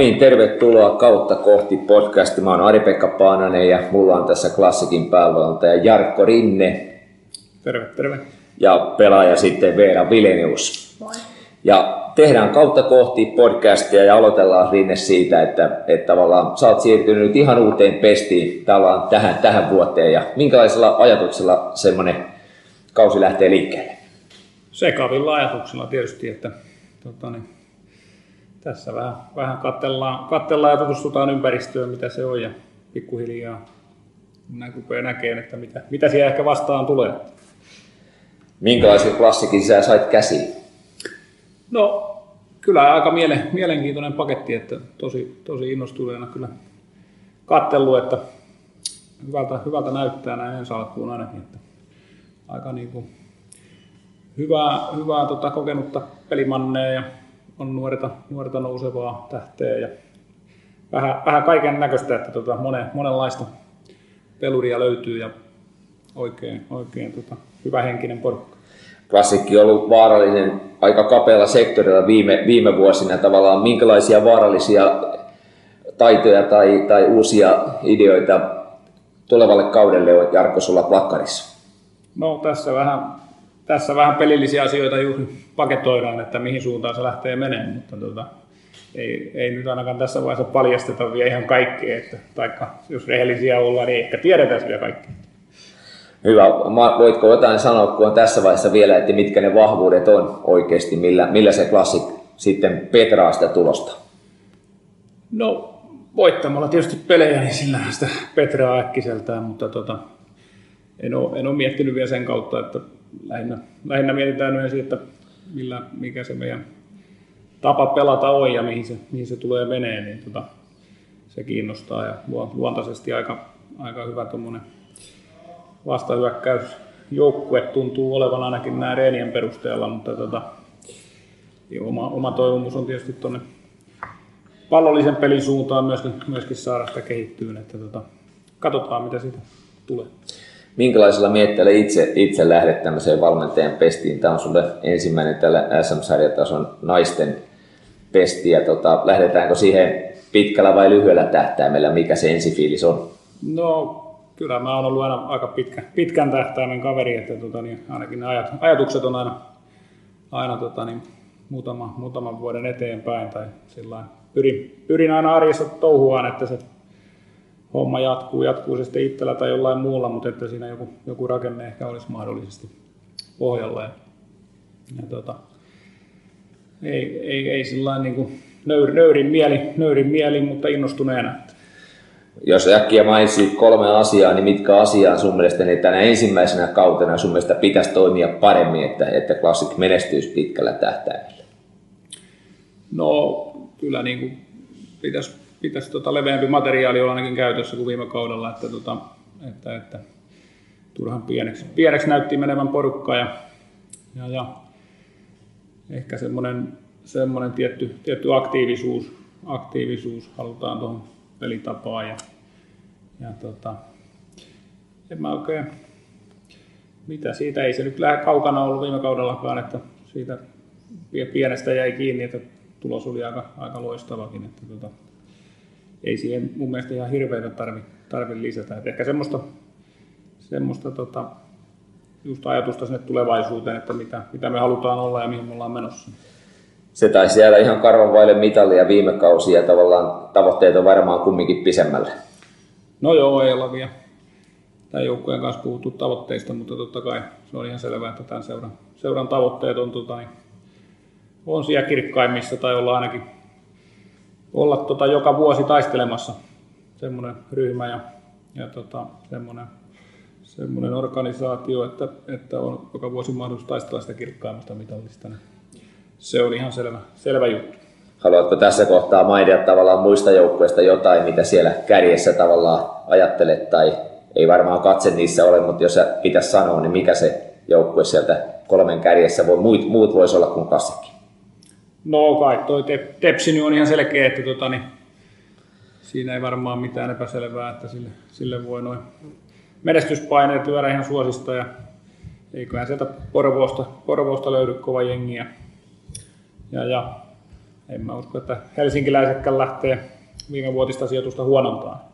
niin, tervetuloa kautta kohti podcasti. Mä oon Ari-Pekka Paananen ja mulla on tässä klassikin päävalmentaja Jarkko Rinne. Terve, terve. Ja pelaaja sitten Veera Vilenius. Moi. Ja tehdään kautta kohti podcastia ja aloitellaan Rinne siitä, että, että tavallaan sä oot siirtynyt nyt ihan uuteen pestiin tavallaan tähän, tähän vuoteen ja minkälaisella ajatuksella semmoinen kausi lähtee liikkeelle? Sekavilla ajatuksilla tietysti, että tota, niin, tässä vähän, vähän katsellaan, katsellaan ja tutustutaan ympäristöön, mitä se on ja pikkuhiljaa näin rupeaa näkemään, että mitä, mitä siellä ehkä vastaan tulee. Minkälaisen klassikin sä sait käsiin? No, kyllä aika miele, mielenkiintoinen paketti, että tosi, tosi innostuneena kyllä katsellut, että hyvältä, hyvältä näyttää näin ensi alkuun ainakin. Että aika niin kuin hyvää, hyvää tota, kokenutta pelimanneja ja on nuorta, nuorta nousevaa tähteä ja vähän, vähän kaiken näköistä, että tota, monen, monenlaista peluria löytyy ja oikein, oikein tota, hyvä henkinen porukka. Klassikki on ollut vaarallinen aika kapealla sektorilla viime, viime vuosina tavallaan. Minkälaisia vaarallisia taitoja tai, tai uusia ideoita tulevalle kaudelle on Jarkko sulla plakkarissa? No tässä vähän, tässä vähän pelillisiä asioita juuri paketoidaan, että mihin suuntaan se lähtee menemään, mutta tota, ei, ei, nyt ainakaan tässä vaiheessa paljasteta vielä ihan kaikkea, että taikka jos rehellisiä ollaan, niin ehkä tiedetään vielä kaikki. Hyvä. Voitko jotain sanoa, kun on tässä vaiheessa vielä, että mitkä ne vahvuudet on oikeasti, millä, millä se klassik sitten petraa sitä tulosta? No voittamalla tietysti pelejä, niin sillä sitä petraa äkkiseltään, mutta tota, en, ole, en ole miettinyt vielä sen kautta, että lähinnä, lähinnä mietitään myös että millä, mikä se meidän tapa pelata on ja mihin se, mihin se tulee menee, niin tota, se kiinnostaa ja luontaisesti aika, aika hyvä tuommoinen vastahyökkäys joukkue tuntuu olevan ainakin nämä reenien perusteella, mutta tota, oma, oma toivomus on tietysti tuonne pallollisen pelin suuntaan myöskin, myöskin saada sitä kehittyyn, että tota, katsotaan mitä siitä tulee. Minkälaisella mietteellä itse, itse lähdet tämmöiseen valmentajan pestiin? Tämä on sulle ensimmäinen tällä SM-sarjatason naisten pesti. Ja tota, lähdetäänkö siihen pitkällä vai lyhyellä tähtäimellä? Mikä se ensifiilis on? No kyllä mä oon ollut aina aika pitkä, pitkän tähtäimen kaveri, että tota, niin ainakin ne ajat, ajatukset on aina, aina tota, niin, muutama, muutaman vuoden eteenpäin. Tai sillä pyrin, pyrin aina arjessa touhuaan, että se homma jatkuu, jatkuu se sitten itsellä tai jollain muulla, mutta että siinä joku, joku rakenne ehkä olisi mahdollisesti pohjalla. Ja, ja tota, ei, ei, ei sillä niin nöyrin, nöyrin, mieli, nöyrin mieli, mutta innostuneena. Jos äkkiä mainitsit kolme asiaa, niin mitkä asiaa sun mielestä niin tänä ensimmäisenä kautena sun mielestä pitäisi toimia paremmin, että, että Classic menestyisi pitkällä tähtäimellä? No kyllä niin kuin pitäisi, pitäisi tota leveämpi materiaali olla ainakin käytössä kuin viime kaudella, että, tota, että, että turhan pieneksi, pieneksi näytti menevän porukka ja, ja, ja ehkä semmoinen, semmoinen tietty, tietty aktiivisuus, aktiivisuus halutaan tuohon pelitapaan ja, ja tota, en mä oikein, mitä siitä, ei se nyt lähde kaukana ollut viime kaudellakaan, että siitä pienestä jäi kiinni, että tulos oli aika, aika loistavakin, että tota, ei siihen mun mielestä ihan hirveitä tarvi, tarvi lisätä. Et ehkä semmoista, semmoista tota, just ajatusta sinne tulevaisuuteen, että mitä, mitä me halutaan olla ja mihin me ollaan menossa se taisi jäädä ihan karvan vaille mitalia viime kausi ja tavallaan tavoitteet on varmaan kumminkin pisemmälle. No joo, ei olla vielä tämän joukkueen kanssa puhuttu tavoitteista, mutta totta kai se on ihan selvää, että tämän seuran, seuran tavoitteet on, tota, niin, on siellä kirkkaimmissa tai olla ainakin olla tota, joka vuosi taistelemassa semmoinen ryhmä ja, ja tota, semmoinen, semmoinen organisaatio, että, että on joka vuosi mahdollisuus taistella sitä kirkkaimmasta mitallista. Niin se on ihan selvä, selvä juttu. Haluatko tässä kohtaa mainita tavallaan muista joukkueista jotain, mitä siellä kärjessä tavallaan ajattelet, tai ei varmaan katse niissä ole, mutta jos pitäisi sanoa, niin mikä se joukkue sieltä kolmen kärjessä voi, muut, muut voisi olla kuin kassakin? No kai toi te, Tepsi on ihan selkeä, että tota, niin, siinä ei varmaan mitään epäselvää, että sille, sille voi noin menestyspaineet lyödä ihan suosista ja eiköhän sieltä Porvoosta, Porvoosta löydy kova jengi ja ja, ja en mä usko, että helsinkiläisetkään lähtee viime vuotista sijoitusta huonontaa.